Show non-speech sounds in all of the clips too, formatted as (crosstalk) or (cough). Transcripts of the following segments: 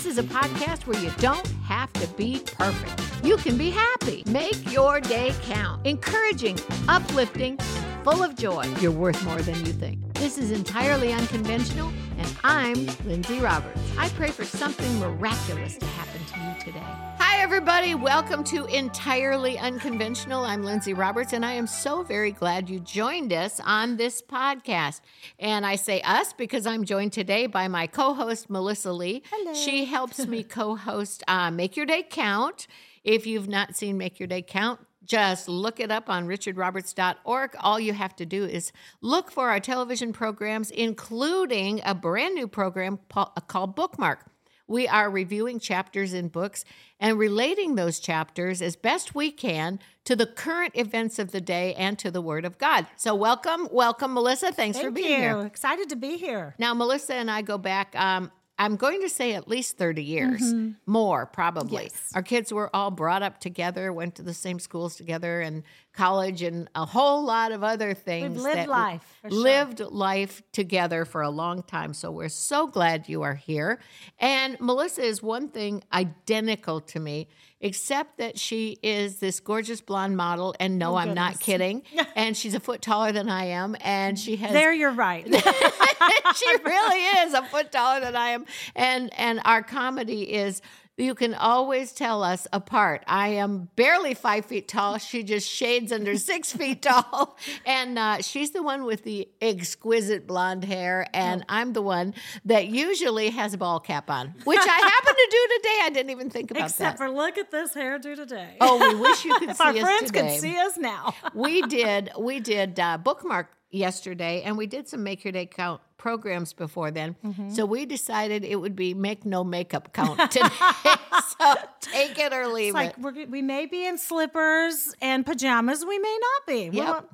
This is a podcast where you don't have to be perfect. You can be happy. Make your day count. Encouraging, uplifting, full of joy. You're worth more than you think. This is entirely unconventional, and I'm Lindsay Roberts. I pray for something miraculous to happen to you today. Hi, everybody. Welcome to Entirely Unconventional. I'm Lindsay Roberts, and I am so very glad you joined us on this podcast. And I say us because I'm joined today by my co host, Melissa Lee. Hello. She helps me (laughs) co host uh, Make Your Day Count. If you've not seen Make Your Day Count, just look it up on richardroberts.org. All you have to do is look for our television programs, including a brand new program called Bookmark. We are reviewing chapters in books and relating those chapters as best we can to the current events of the day and to the Word of God. So, welcome, welcome, Melissa. Thanks for being you. here. Excited to be here. Now, Melissa and I go back, um, I'm going to say at least 30 years, mm-hmm. more probably. Yes. Our kids were all brought up together, went to the same schools together, and college, and a whole lot of other things. We've lived that life, sure. Lived life together for a long time. So we're so glad you are here. And Melissa is one thing identical to me, except that she is this gorgeous blonde model. And no, oh, I'm not Oh, kidding. (laughs) and she's a foot taller than I am. And she has There, you're right. (laughs) she really is a foot taller than I am. And and our comedy is you can always tell us apart. I am barely five feet tall. She just shades under (laughs) six feet tall. And uh, she's the one with the exquisite blonde hair. And I'm the one that usually has a ball cap on, which I happen to do today. I didn't even think about Except that. for look at this hairdo today. oh, we wish you could (laughs) if see our us friends today could see us now. we did we did uh, bookmark yesterday and we did some make your day count programs before then Mm-hmm. so we decided it would be make no makeup count today (laughs) so take it or leave It's like it we may be in slippers and pajamas. We may not be. Yep.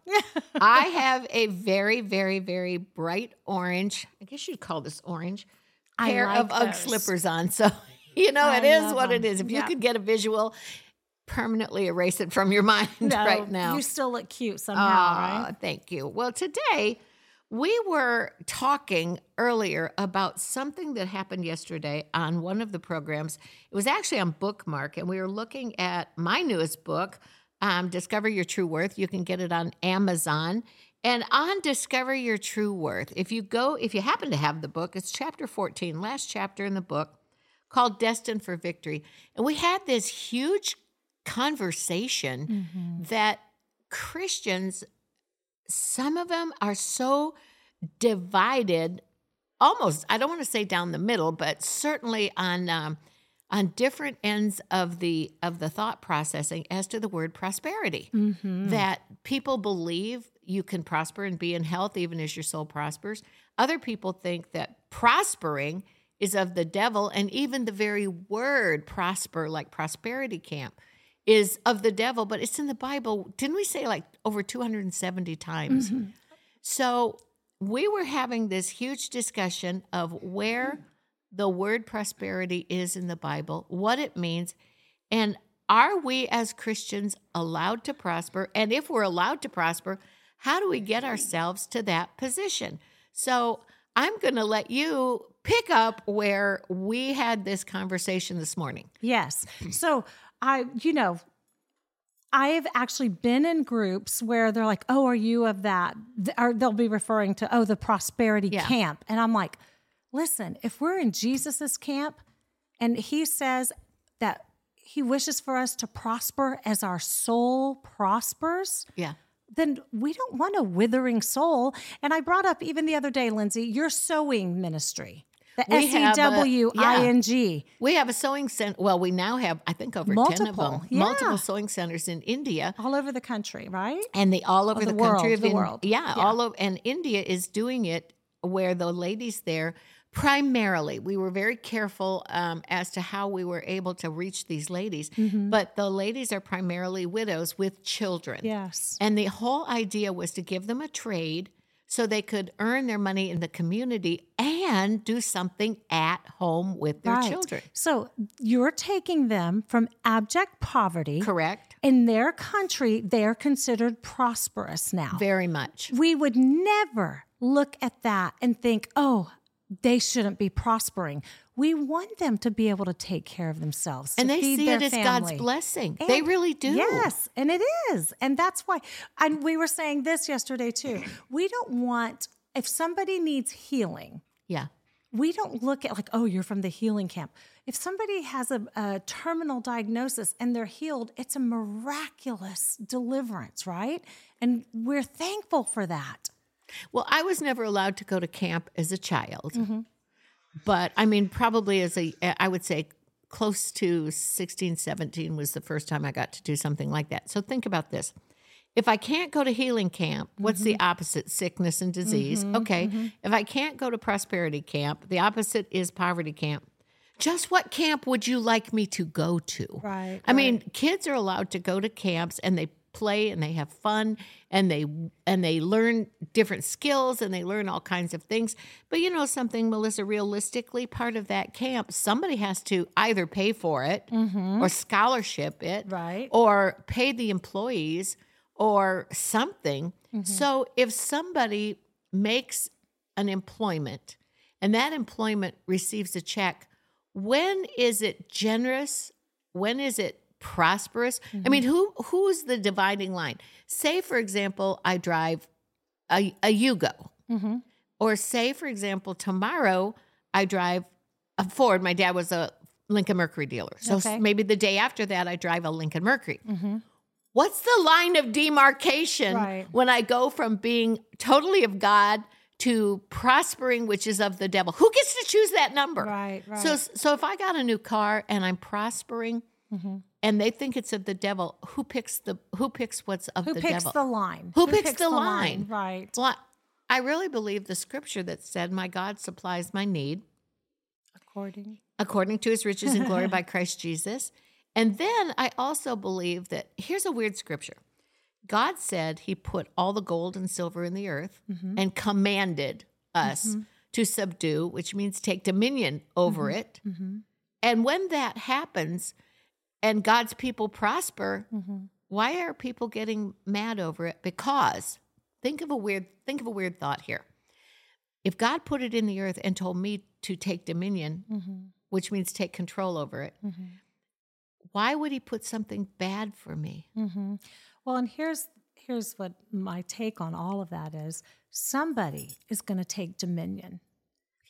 (laughs) i have a very very very bright orange i guess you'd call this orange pair like of ugg slippers on so (laughs) you know I it is what it them. is if you could get a visual permanently erase it from your (laughs) mind No, right now You still look cute somehow, Aw, right? Thank you. Well, today we were talking earlier about something that happened yesterday on one of the programs. It was actually on Bookmark, and we were looking at my newest book, um, Discover Your True Worth. You can get it on Amazon. And on Discover Your True Worth, if you go, if you happen to have the book, it's chapter 14, last chapter in the book called Destined for Victory. And we had this huge conversation that Christians, some of them are so divided, almost, I don't want to say down the middle, but certainly on. Um, on different ends of the of the thought processing as to the word prosperity. That people believe you can prosper and be in health even as your soul prospers. Other people think that prospering is of the devil and even the very word prosper like prosperity camp is of the devil but it's in the bible didn't we say like over 270 times mm-hmm. so we were having this huge discussion of where the word prosperity is in the Bible, what it means, and are we as Christians allowed to prosper? And if we're allowed to prosper, how do we get ourselves to that position? So I'm going to let you pick up where we had this conversation this morning. Yes. So I, you know, I have actually been in groups where they're like, "Oh, are you of that?" Or they'll be referring to, "Oh, the prosperity Yeah. camp," and I'm like, "Listen, if we're in Jesus's camp, and He says that He wishes for us to prosper as our soul prospers." Yeah. Then we don't want a withering soul. And I brought up even the other day, Lindsay, your sewing ministry, the S E W I N G. We have a sewing center. Well, we now have, I think, over 10 of Multiple, them. yeah. Multiple sewing centers in India. all over the country, right? and the all over the the, country of the In- world. Yeah, Yeah. all over and India is doing it where the ladies there primarily we were very careful um, as to how we were able to reach these ladies Mm-hmm. but the ladies are primarily widows with children Yes. and the whole idea was to give them a trade so they could earn their money in the community and do something at home with their Right. children So you're taking them from abject poverty. correct In their country, they're considered prosperous now. very much we would never look at that and think, oh, they shouldn't be prospering. We want them to be able to take care of themselves. And they see it as God's family. blessing. they really do. Yes, and it is. And that's why and we were saying this yesterday too. We don't want if somebody needs healing, Yeah. we don't look at like, oh, you're from the healing camp. If somebody has a, a terminal diagnosis and they're healed, it's a miraculous deliverance, right? And we're thankful for that. Well, I was never allowed to go to camp as a child. Mm-hmm. But I mean, probably as a, I would say close to 16, 17 was the first time I got to do something like that. So think about this. If I can't go to healing camp, what's the Mm-hmm. opposite? Sickness and disease. okay. If I can't go to prosperity camp, the opposite is poverty camp. Just what camp would you like me to go to? Right, I mean, kids are allowed to go to camps and they play and they have fun and they and they learn different skills and they learn all kinds of things. But you know something, Melissa, realistically, part of that camp, somebody has to either pay for it mm-hmm. or scholarship it Right. or pay the employees or something. Mm-hmm. So if somebody makes an employment and that employment receives a check, when is it generous? When is it prosperous? I mm-hmm. mean, who who's the dividing line? Say, for example, I drive a, a Yugo, mm-hmm. or say, for example, tomorrow I drive a Ford. My dad was a Lincoln Mercury dealer, so Okay. maybe the day after that I drive a Lincoln Mercury. Mm-hmm. What's the line of demarcation Right. when I go from being totally of God to prospering, which is of the devil? Who gets to choose that number? Right, So, so if I got a new car and I'm prospering, Mm-hmm. And they think it's of the devil, who picks the who picks what's of Who the picks devil? the line? Who picks the line? Right. Well, I really believe the scripture that said, "My God supplies my need." According. according to his riches and glory by (laughs) Christ Jesus. And then I also believe that here's a weird scripture God said he put all the gold and silver in the earth mm-hmm. and commanded us mm-hmm. to subdue, which means take dominion over mm-hmm. it. And when that happens and God's people prosper, mm-hmm. why are people getting mad over it? Because think of a weird think of a weird thought here. If God put it in the earth and told me to take dominion, mm-hmm. which means take control over it, mm-hmm. why would he put something bad for me? Mm-hmm. Well, and here's here's what my take on all of that is: somebody is going to take dominion.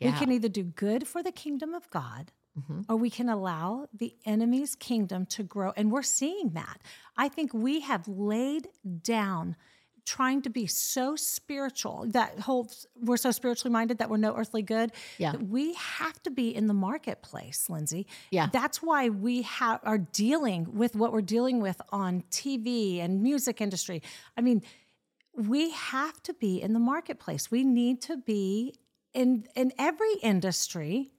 We can either do good for the kingdom of God, Mm-hmm. or we can allow the enemy's kingdom to grow, and we're seeing that. I think we have laid down. Trying to be so spiritual, that whole we're so spiritually minded that we're no earthly good. Yeah. We have to be in the marketplace, Lindsay. Yeah. That's why we ha- are dealing with what we're dealing with on TV and music industry. I mean, we have to be in the marketplace. We need to be in in every industry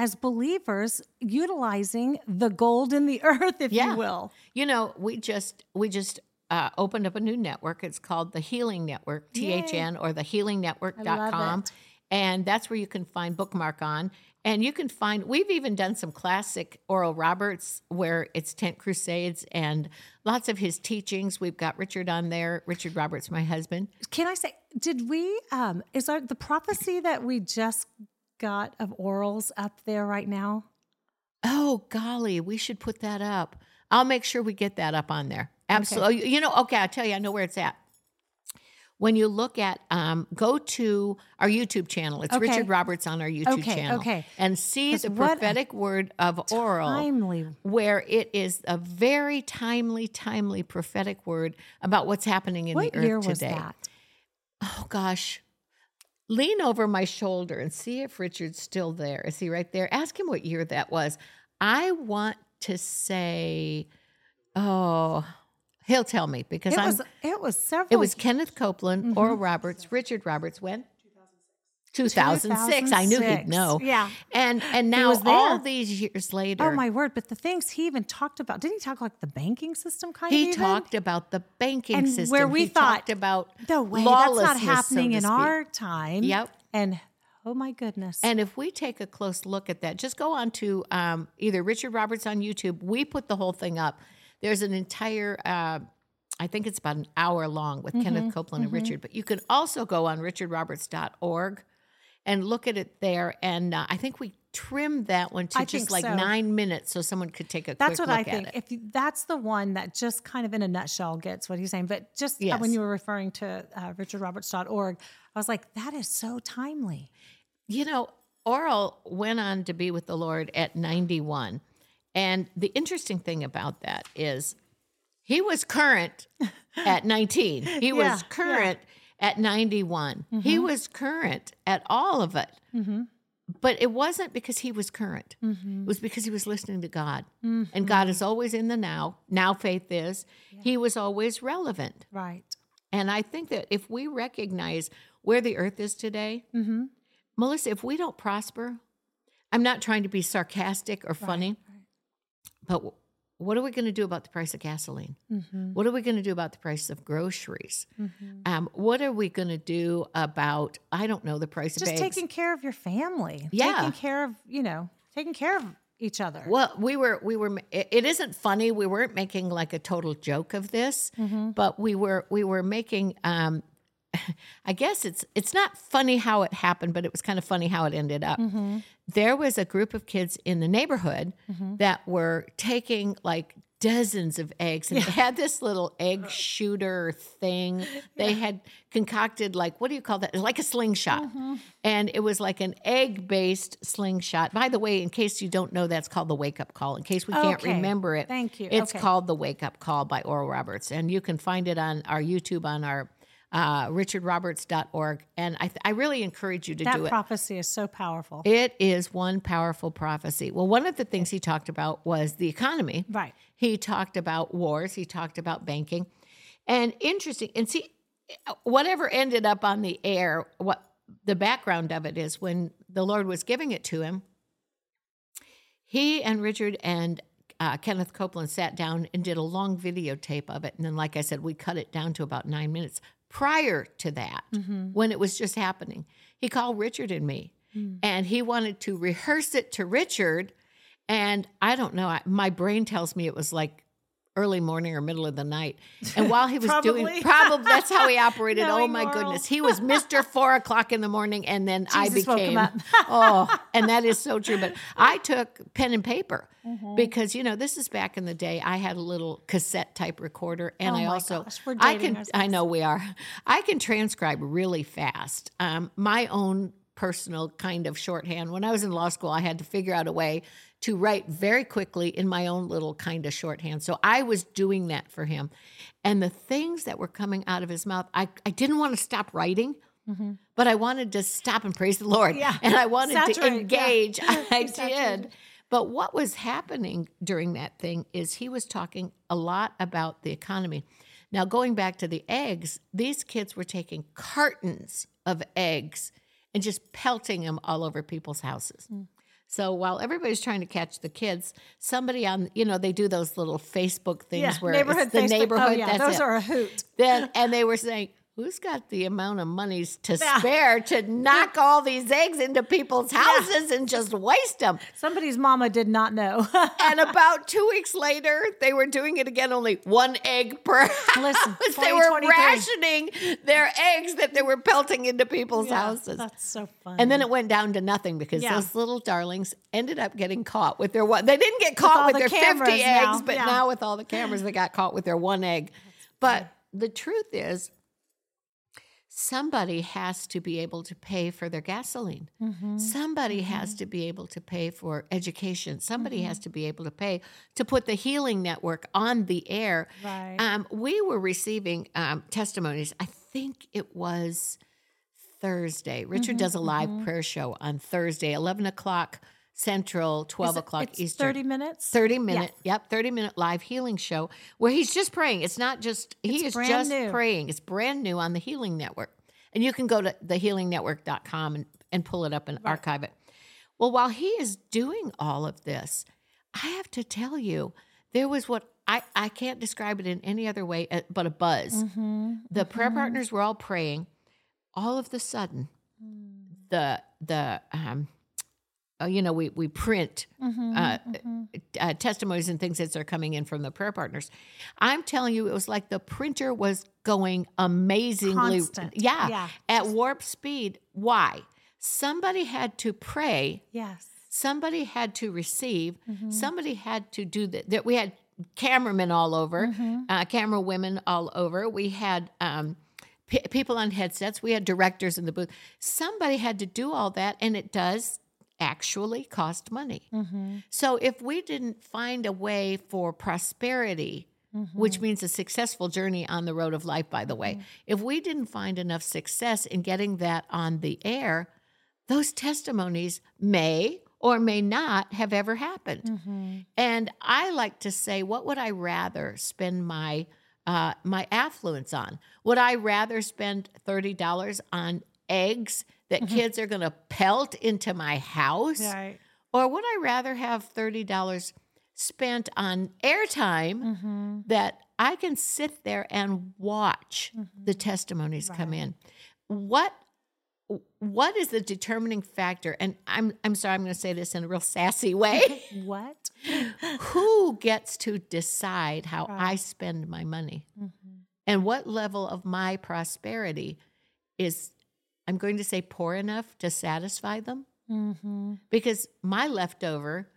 as believers utilizing the gold in the (laughs) earth if Yeah. you will. You know, we just we just uh, opened up a new network. It's called the Healing Network, THN, or the healingnetwork.com. And that's where you can find Bookmark on. And you can find, we've even done some classic Oral Roberts where it's Tent Crusades and lots of his teachings. We've got Richard on there, Richard Roberts, my husband. Can I say did we um is our the prophecy that we just got of Oral's up there right now? Oh, golly, we should put that up. I'll make sure we get that up on there. Absolutely. You know, okay, I'll tell you, I know where it's at. When you look at, um, go to our YouTube channel. It's Okay. Richard Roberts on our YouTube Okay, channel. okay. And see the prophetic word of Oral, Timely. where it is a very timely, timely prophetic word about what's happening in What the earth year was today. that? Oh gosh. Lean over my shoulder and see if Richard's still there. Is he right there? Ask him what year that was. I want to say, oh, he'll tell me because It I'm. was it was several it was Kenneth Copeland, Mm-hmm. Oral Roberts, Richard Roberts. When? 2006. I knew he'd know. Yeah. And and now all these years later, Oh my word! But the things he even talked about didn't he talk like the banking system kind he of? even? talked about the banking And system. where we he thought, talked about no way that's not lawlessness, so happening in our time. Yep. And oh my goodness. And if we take a close look at that, just go on to um, either Richard Roberts on YouTube. We put the whole thing up. There's an entire, uh, I think it's about an hour long with Mm-hmm, Kenneth Copeland and Richard. But you can also go on richardroberts.org and look at it there. And uh, I think we trimmed that one to I just like so. nine minutes so someone could take a That's what I think. If you, that's the one that just kind of in a nutshell gets what he's saying. But just uh, Yes. when you were referring to uh, richardroberts.org, I was like, that is so timely. You know, Oral went on to be with the Lord at 91. And the interesting thing about that is he was current (laughs) at 19. He Yeah, was yeah. At 91. He was current at all of it. Mm-hmm. But it wasn't because he was current. It was because he was listening to God. And God is always in the now. Now faith is. He was always relevant. Right. And I think that if we recognize where the earth is today, Mm-hmm. Melissa, if we don't prosper, I'm not trying to be sarcastic or funny, but w- what are we going to do about the price of gasoline? Mm-hmm. What are we going to do about the price of groceries? Um, what are we going to do about, I don't know, the price Just of eggs? taking care of your family. Yeah. Taking care of, you know, taking care of each other. Well, we were we were it it isn't funny. We weren't making like a total joke of this, Mm-hmm. but we were we were making um (laughs) I guess it's it's not funny how it happened, but it was kind of funny how it ended up. Mm-hmm. There was a group of kids in the neighborhood that were taking like dozens of eggs and they had this little egg (laughs) shooter thing. They had concocted like what do you call that? Like a slingshot. Mm-hmm. And it was like an egg based slingshot. By the way, in case you don't know, that's called the wake up call. In case we can't remember it, Thank you. It's Okay. called the wake up call by Oral Roberts. And you can find it on our YouTube on our uh, richardroberts.org. And I, th- I really encourage you to that do it. prophecy is so powerful. It is one powerful prophecy. Well, one of the things he talked about was the economy. right. He talked about wars. He talked about banking. And interesting, and see, whatever ended up on the air, what the background of it is when the Lord was giving it to him, he and Richard and uh, Kenneth Copeland sat down and did a long videotape of it. And then, like I said, we cut it down to about nine minutes. Prior to that, mm-hmm. when it was just happening, he called Richard and me mm. and he wanted to rehearse it to Richard. And I don't know, I, my brain tells me it was like early morning or middle of the night. And while he (laughs) was doing, Probably. probably that's how he (laughs) operated. oh my goodness, he was Mister (laughs) Four o'clock in the morning, and then I Jesus woke him became up. oh, and that is so true. But I took pen and paper Mm-hmm. because you know this is back in the day. I had a little cassette type recorder, and Oh I also gosh, I can I know we are. I can transcribe really fast. Um, my own personal kind of shorthand. When I was in law school, I had to figure out a way to write very quickly in my own little kind of shorthand. So I was doing that for him. And the things that were coming out of his mouth, I, I didn't want to stop writing, but I wanted to stop and praise the Lord. Mm-hmm. Yeah. And I wanted to Saturate, yeah. engage. (laughs) I did. But what was happening during that thing is he was talking a lot about the economy. Now, going back to the eggs, these kids were taking cartons of eggs and just pelting them all over people's houses. Mm. So while everybody's trying to catch the kids, somebody on, you know, they do those little Facebook things Yeah. where Neighborhood it's the Facebook. neighborhood. Oh, yeah. Those it. are a hoot. Then and they were saying, "Who's got the amount of monies to Yeah. spare to knock all these eggs into people's houses and just waste them?" Somebody's mama did not know. (laughs) And about two weeks later, they were doing it again, only one egg per house. Listen, (laughs) they were rationing their eggs that they were pelting into people's Yeah, houses. That's so fun. And then it went down to nothing because Yeah. those little darlings ended up getting caught with their one. They didn't get caught all with, the their 50 cameras now, eggs, but yeah. now with all the cameras, they got caught with their one egg. But the truth is, somebody has to be able to pay for their gasoline. Mm-hmm. Somebody has to be able to pay for education. Somebody Mm-hmm. has to be able to pay to put the healing network on the air. Right. Um, we were receiving um, testimonies. I think it was Thursday. Richard does a live prayer show on Thursday, 11 o'clock Central, 12 it- o'clock it's Eastern. 30 minutes? 30 minute, yep, 30 minute live healing show where he's just praying. It's not just, he It's is just new. praying. It's brand new on the Healing Network. And you can go to thehealingnetwork.com and, and pull it up and archive it. Well, while he is doing all of this, I have to tell you, there was what I, I can't describe it in any other way uh, but a buzz. Mm-hmm. The prayer partners were all praying. All of the sudden, the, the, um, you know, we, we print Mm-hmm, uh, uh, testimonies and things that are coming in from the prayer partners. I'm telling you, it was like the printer was going amazingly, Constant. yeah, Yeah. at warp speed. Why? somebody had to pray, Yes. somebody had to receive, Mm-hmm. somebody had to do that. That we had cameramen all over, Mm-hmm. uh, camera women all over. We had um, p- people on headsets. We had directors in the booth. Somebody had to do all that, and it does actually cost money. Mm-hmm. So if we didn't find a way for prosperity, which Mm-hmm. means a successful journey on the road of life, by the way, if we didn't find enough success in getting that on the air, those testimonies may or may not have ever happened. Mm-hmm. And I like to say, what would I rather spend my uh, my affluence on? Would I rather spend thirty dollars on eggs that kids are going to pelt into my house, Right. or would I rather have thirty dollars spent on airtime Mm-hmm. that I can sit there and watch the testimonies come in? What what is the determining factor? And I'm I'm sorry, I'm going to say this in a real sassy way. (laughs) What? (laughs) Who gets to decide how I spend my money? Mm-hmm. And what level of my prosperity is I'm going to say poor enough to satisfy them? Mm-hmm. Because my leftover,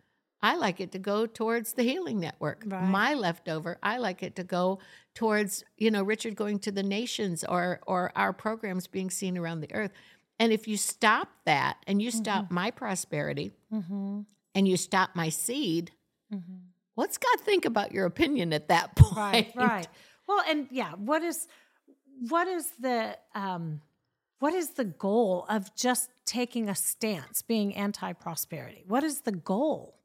I like it to go towards the healing network. Right. My leftover, I like it to go towards, you know, Richard going to the nations or or our programs being seen around the earth. And if you stop that and you stop my prosperity Mm-hmm. and you stop my seed, Mm-hmm. what's God think about your opinion at that (laughs) point? Right. Right. Well, and yeah, what is what is the um what is the goal of just taking a stance being anti-prosperity? What is the goal?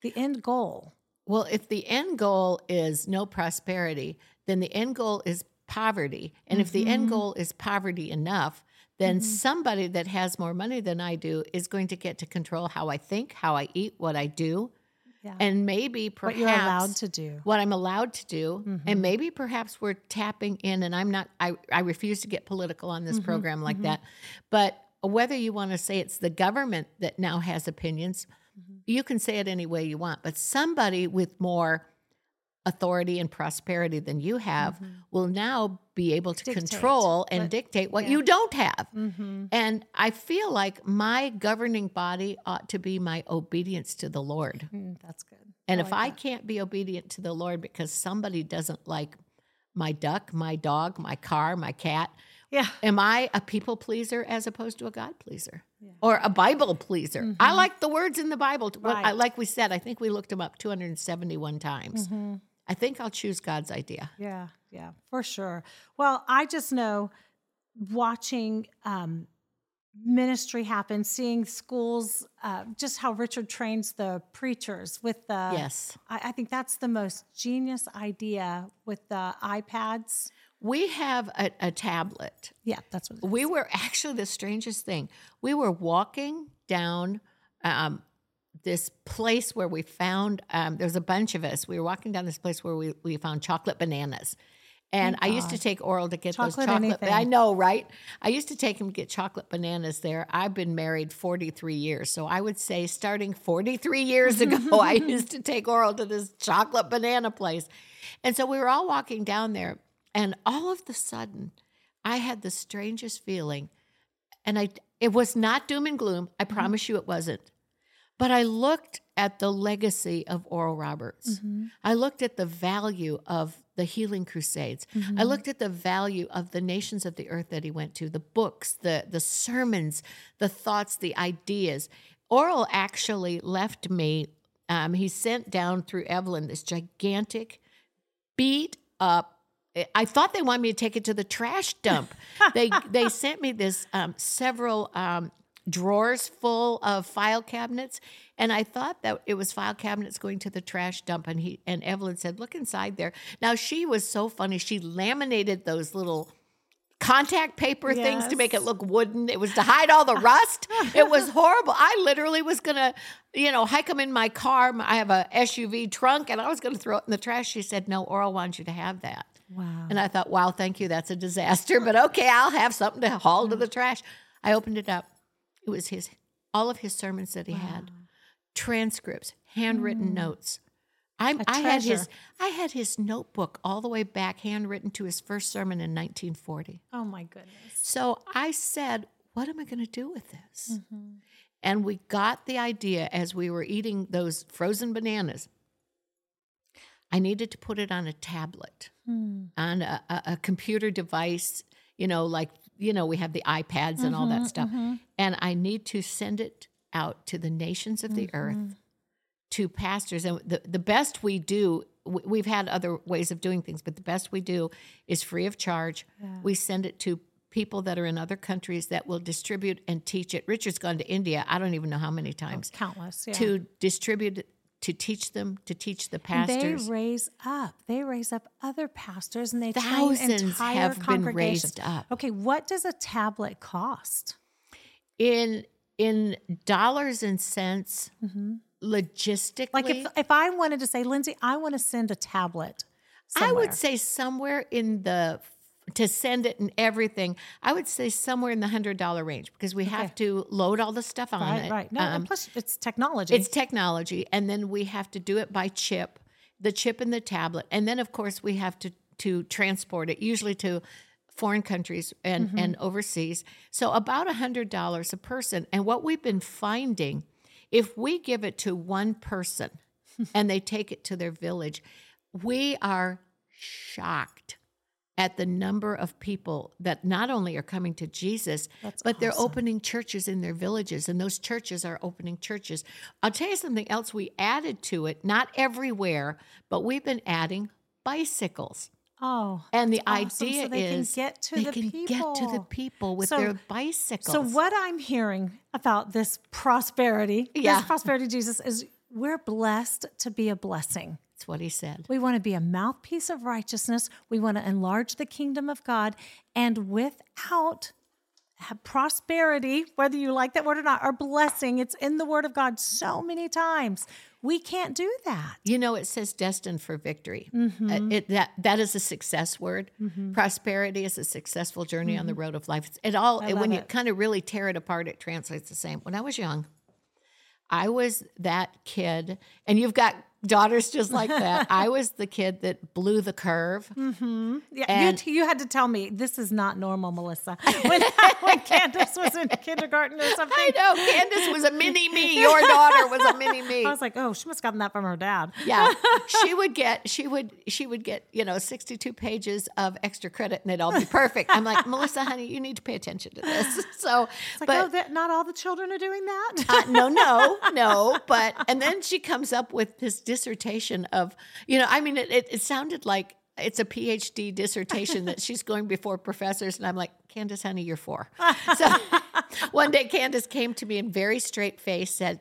The end goal. Well, if the end goal is no prosperity, then the end goal is poverty. And if the end mm-hmm. goal is poverty enough, then mm-hmm. somebody that has more money than I do is going to get to control how I think, how I eat, what I do, Yeah. and maybe what perhaps you're allowed to do. what I'm allowed to do. And mm-hmm. maybe perhaps we're tapping in, and I'm not, I, I refuse to get political on this mm-hmm. program like mm-hmm. that. But whether you want to say it's the government that now has opinions, you can say it any way you want. But somebody with more authority and prosperity than you have will now be able to Dictate control and what- dictate what yeah. you don't have. Mm-hmm. And I feel like my governing body ought to be my obedience to the Lord. Mm, that's good. And like if I that. can't be obedient to the Lord because somebody doesn't like my duck, my dog, my car, my cat, yeah, am I a people pleaser as opposed to a God pleaser or a Bible pleaser? I like the words in the Bible. What I, Mm-hmm. Like we said, I think we looked them up 271 times. Mm-hmm. I think I'll choose God's idea. yeah, yeah, for sure. Well, I just know watching um, ministry happen, seeing schools, uh, just how Richard trains the preachers with the yes. I, I think that's the most genius idea with the iPads. We have a, a tablet Yeah, that's what it is. we were actually the strangest thing. We were walking down um, this place where we found um, there's a bunch of us. We were walking down this place where we, we found chocolate bananas. And I used to take Oral to get Chocolate those chocolate. anything. I know, right? I used to take him to get chocolate bananas there. I've been married 43 years. So I would say starting 43 years ago, (laughs) I (laughs) used to take Oral to this chocolate banana place. And so we were all walking down there. And all of the sudden, I had the strangest feeling. And I it was not doom and gloom. I promise you it wasn't. But I looked at the legacy of Oral Roberts. I looked at the value of the Healing Crusades. I looked at the value of the nations of the earth that he went to, the books, the the sermons, the thoughts, the ideas. Oral actually left me. Um, he sent down through Evelyn this gigantic, beat up. I thought they wanted me to take it to the trash dump. (laughs) they they sent me this um, several um, drawers full of file cabinets, and I thought that it was file cabinets going to the trash dump. And he and Evelyn said, "Look inside there." Now she was so funny. She laminated those little contact paper things to make it look wooden. It was to hide all the (laughs) rust. it was horrible. I literally was gonna, you know, hike them in my car. I have a SUV trunk, and I was gonna throw it in the trash. She said, "No, Oral wants you to have that." Wow. And I thought, wow, thank you. That's a disaster. But okay, I'll have something to haul to mm. the trash. I opened it up. It was his, all of his sermons that he had, transcripts, handwritten mm. notes. I'm, A I had his. I had his notebook all the way back, handwritten to his first sermon in 1940. Oh my goodness. So I said, what am I going to do with this? Mm-hmm. And we got the idea as we were eating those frozen bananas. I needed to put it on a tablet, hmm. on a, a, a computer device, you know, like, you know, we have the iPads and all that mm-hmm, stuff. Mm-hmm. And I need to send it out to the nations of the mm-hmm. earth, to pastors. And the, the best we do, we've had other ways of doing things, but the best we do is free of charge. We send it to people that are in other countries that will distribute and teach it. Richard's gone to India, I don't even know how many oh, times, Countless. Yeah. to distribute to teach them, to teach the And pastors. They raise up. They raise up other pastors, and they Thousands train entire have been raised up. Okay, what does a tablet cost? in in dollars and cents logistically Mm-hmm. Like if if I wanted to say, Lindsay, I want to send a tablet. i would say somewhere in the to send it and everything i would say somewhere in the hundred dollar range because we have to load all the stuff on right, it right. No, Um, and plus it's technology. it's technology and then we have to do it by chip the chip in the tablet and then of course we have to to transport it usually to foreign countries and Mm-hmm. and overseas so about a hundred dollars a person and what we've been finding if we give it to one person (laughs) and they take it to their village we are shocked at the number of people that not only are coming to Jesus, That's but they're opening churches in their villages, and those churches are opening churches. I'll tell you something else we added to it, not everywhere, but we've been adding bicycles. oh, And the awesome. So idea they can is get to they the can get to the people. people with So- their bicycles. So what I'm hearing about this prosperity, Yeah. this prosperity Jesus is we're blessed to be a blessing. That's what he said. We want to be a mouthpiece of righteousness. We want to enlarge the kingdom of God. And without prosperity, whether you like that word or not, or blessing, it's in the word of God so many times. We can't do that. You know, it says destined for victory. Mm-hmm. Uh, it, that that is a success word. Prosperity is a successful journey on the road of life. It's- It all Mm-hmm. When love you kind of really tear it apart, it translates the same. When I was young, I was that kid, and you've got daughters just like that. (laughs) I was the kid that blew the curve. Yeah, you, t- you had to tell me this is not normal, Melissa. (laughs) When, when Candace was in kindergarten or something, I know Candace was a mini me. (laughs) Your daughter was a mini me. I was like, oh, she must have gotten that from her dad. Yeah, she would get she would she would get you know sixty two pages of extra credit and it'd all be perfect. I'm like Melissa, honey, you need to pay attention to this. So, It's like, but oh, that, not all the children are doing that. uh, no, no, no. But and then she comes up with this dissertation of you know I mean it it, it sounded like. It's a PhD dissertation that she's going before professors, and I'm like, Candace, honey, you're four. So (laughs) one day, Candace came to me and very straight face said,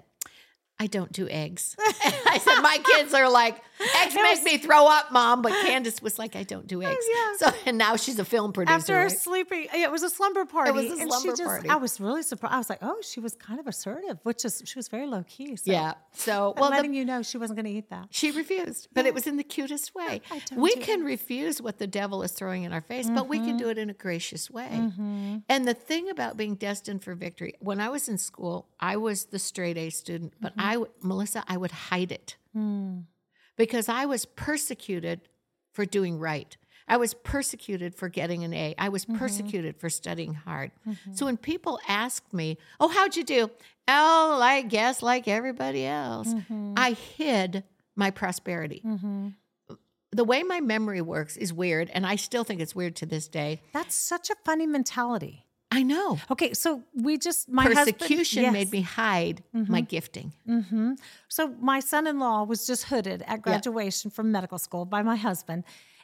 I don't do eggs. (laughs) I said, My kids are like, eggs make me throw up, mom. But Candace was like, I don't do (laughs) eggs. yeah. So, (laughs) and now she's a film producer. After right? sleeping, it was a slumber party. It was a slumber just, party. I was really surprised. I was like, oh, she was kind of assertive, which is she was very low key. So yeah. So, I'm well, the, letting you know she wasn't going to eat that. she refused, but it was in the cutest way. We can refuse what the devil is throwing in our face, but we Mm-hmm. can do it in a gracious way. And the thing about being destined for victory, when I was in school, I was the straight A student, but Mm-hmm. I, Melissa, I would hide it Hmm. Because I was persecuted for doing right. I was persecuted for getting an A. I was Mm-hmm. persecuted for studying hard. So when people asked me, "Oh, how'd you do?" Oh, I guess like everybody else. Mm-hmm. I hid my prosperity. The way my memory works is weird, and I still think it's weird to this day. That's such a funny mentality. I know Okay, so we just my husband- persecution yes. made me hide my gifting. So my son-in-law was just hooded at graduation from medical school by my husband,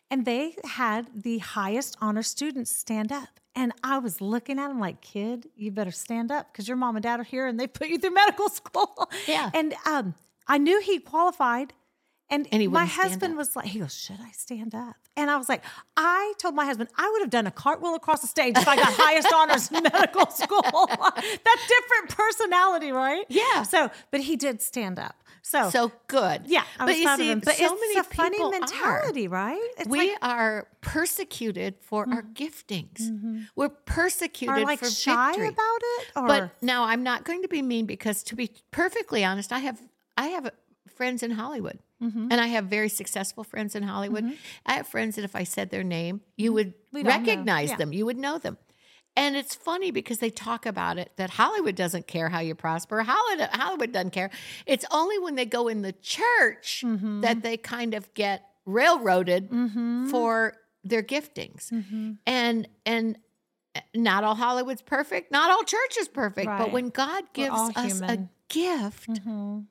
and they had the highest honor students stand up. And I was looking at him like, "Kid, you better stand up because your mom and dad are here, and they put you through (laughs) medical school." Yeah. And um, I knew he qualified, and, And my husband was like, "He goes, should I stand up?" And I was like, "I told my husband I would have done a cartwheel across the stage if I got (laughs) highest honors in medical school." (laughs) That's different personality, right? Yeah. So, but he did stand up. So, So good. yeah, I but you see. But so it's many a funny people are. mentality, right? It's we like, Mm-hmm. are persecuted for our giftings. We're persecuted are like for shy victory. about it, or But now I'm not going to be mean because to be perfectly honest, I have I have friends in Hollywood. Mm-hmm. And I have very successful friends in Hollywood. I have friends that if I said their name, you would We'd all know, recognize yeah. them. You would know them. And it's funny because they talk about it that Hollywood doesn't care how you prosper. Hollywood, Hollywood doesn't care. It's only when they go in the church Mm-hmm. that they kind of get railroaded Mm-hmm. for their giftings. Mhm. And and not all Hollywood's perfect, not all church is perfect, but when God gives us a human. gift, Mhm.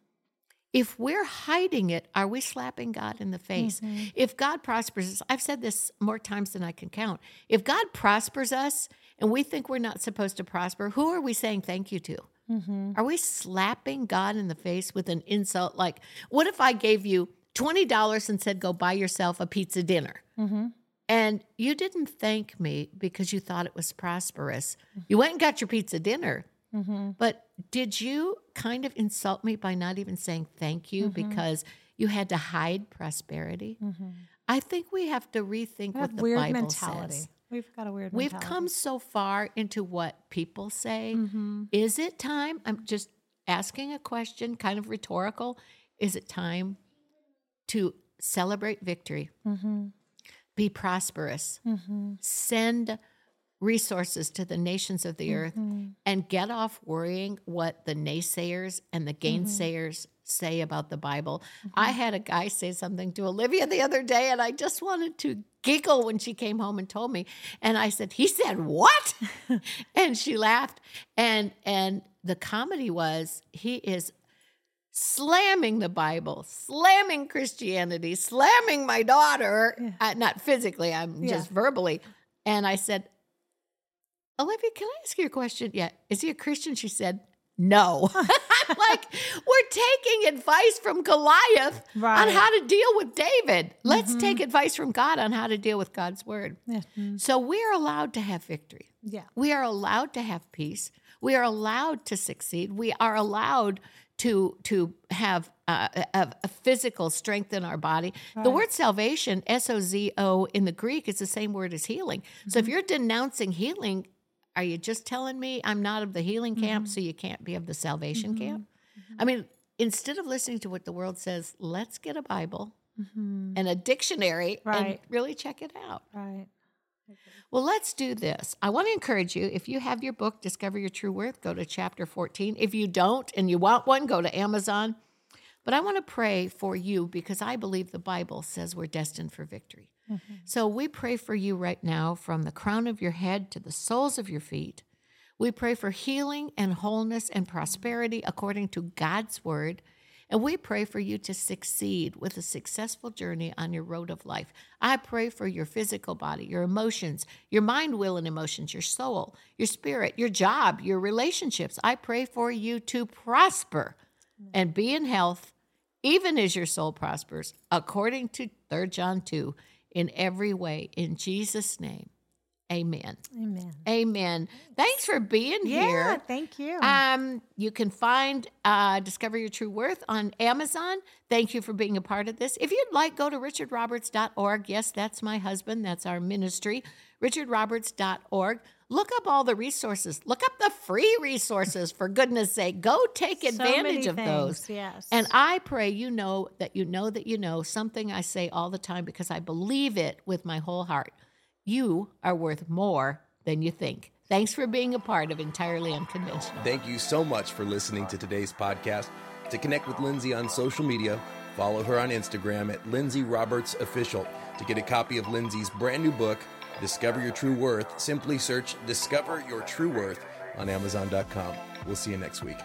If we're hiding it, are we slapping God in the face? Mm-hmm. If God prospers us, I've said this more times than I can count. If God prospers us and we think we're not supposed to prosper, who are we saying thank you to? Mm-hmm. Are we slapping God in the face with an insult? Like, what if I gave you $20 and said, go buy yourself a pizza dinner? Mm-hmm. And you didn't thank me because you thought it was prosperous. You went and got your pizza dinner. Mm-hmm. But did you kind of insult me by not even saying thank you Mm-hmm. because you had to hide prosperity? I think we have to rethink what the weird Bible mentality. says. We've got a weird We've come so far into what people say. Mhm. Is it time? I'm just asking a question, kind of rhetorical. Is it time to celebrate victory, Mhm. be prosperous, Mhm. send resources to the nations of the earth, Mhm. and get off worrying what the naysayers and the gainsayers say about the Bible. I had a guy say something to Olivia the other day, and I just wanted to giggle when she came home and told me. And I said, "He said what?" (laughs) and she laughed. And and the comedy was he is slamming the Bible, slamming Christianity, slamming my daughter. Yeah. Uh, not physically, I'm Yeah. just verbally. And I said, Olivia, can I ask you a question? Yeah. Is he a Christian? She said, no. (laughs) I'm like, we're taking advice from Goliath on Right. Mm-hmm. how to deal with David. Let's take advice from God on how to deal with God's word. Yeah. Mm. So we're allowed to have victory. Yeah. We are allowed to have peace. We are allowed to succeed. We are allowed to to have uh, a, a physical strength in our body. The word salvation, S O Z O, in the Greek is the same word as healing. So Mm-hmm. if you're denouncing healing, are you just telling me I'm not of the healing camp, Mm-hmm. so you can't be of the salvation camp? I mean, instead of listening to what the world says, let's get a Bible Mhm. and a dictionary and really check it out. Right. Well, let's do this. I want to encourage you if you have your book, Discover Your True Worth, go to chapter 14. If you don't and you want one, go to Amazon. But I want to pray for you because I believe the Bible says we're destined for victory. Mm-hmm. So we pray for you right now from the crown of your head to the soles of your feet. We pray for healing and wholeness and prosperity according to God's word. And we pray for you to succeed with a successful journey on your road of life. I pray for your physical body, your emotions, your mind, will, and emotions, your soul, your spirit, your job, your relationships. I pray for you to prosper and be in health, even as your soul prospers, according to 3 John 2, in every way. In Jesus' name, amen. Amen. Amen. Thanks for being Yeah. here. Thank you. Um, you can find uh, Discover Your True Worth on Amazon. Thank you for being a part of this. If you'd like, go to richardroberts.org. Yes, that's my husband. That's our ministry. richardroberts.org. Look up all the resources. Look up the free resources, for goodness sake. Go take So advantage many of those. Yes. And I pray you know that you know that you know something I say all the time because I believe it with my whole heart. You are worth more than you think. Thanks for being a part of Entirely Unconventional. Thank you so much for listening to today's podcast. To connect with Lindsay on social media, follow her on Instagram at Lindsay Roberts Official. To get a copy of Lindsay's brand new book, Discover Your True Worth, simply search Discover Your True Worth on Amazon.com. We'll see you next week.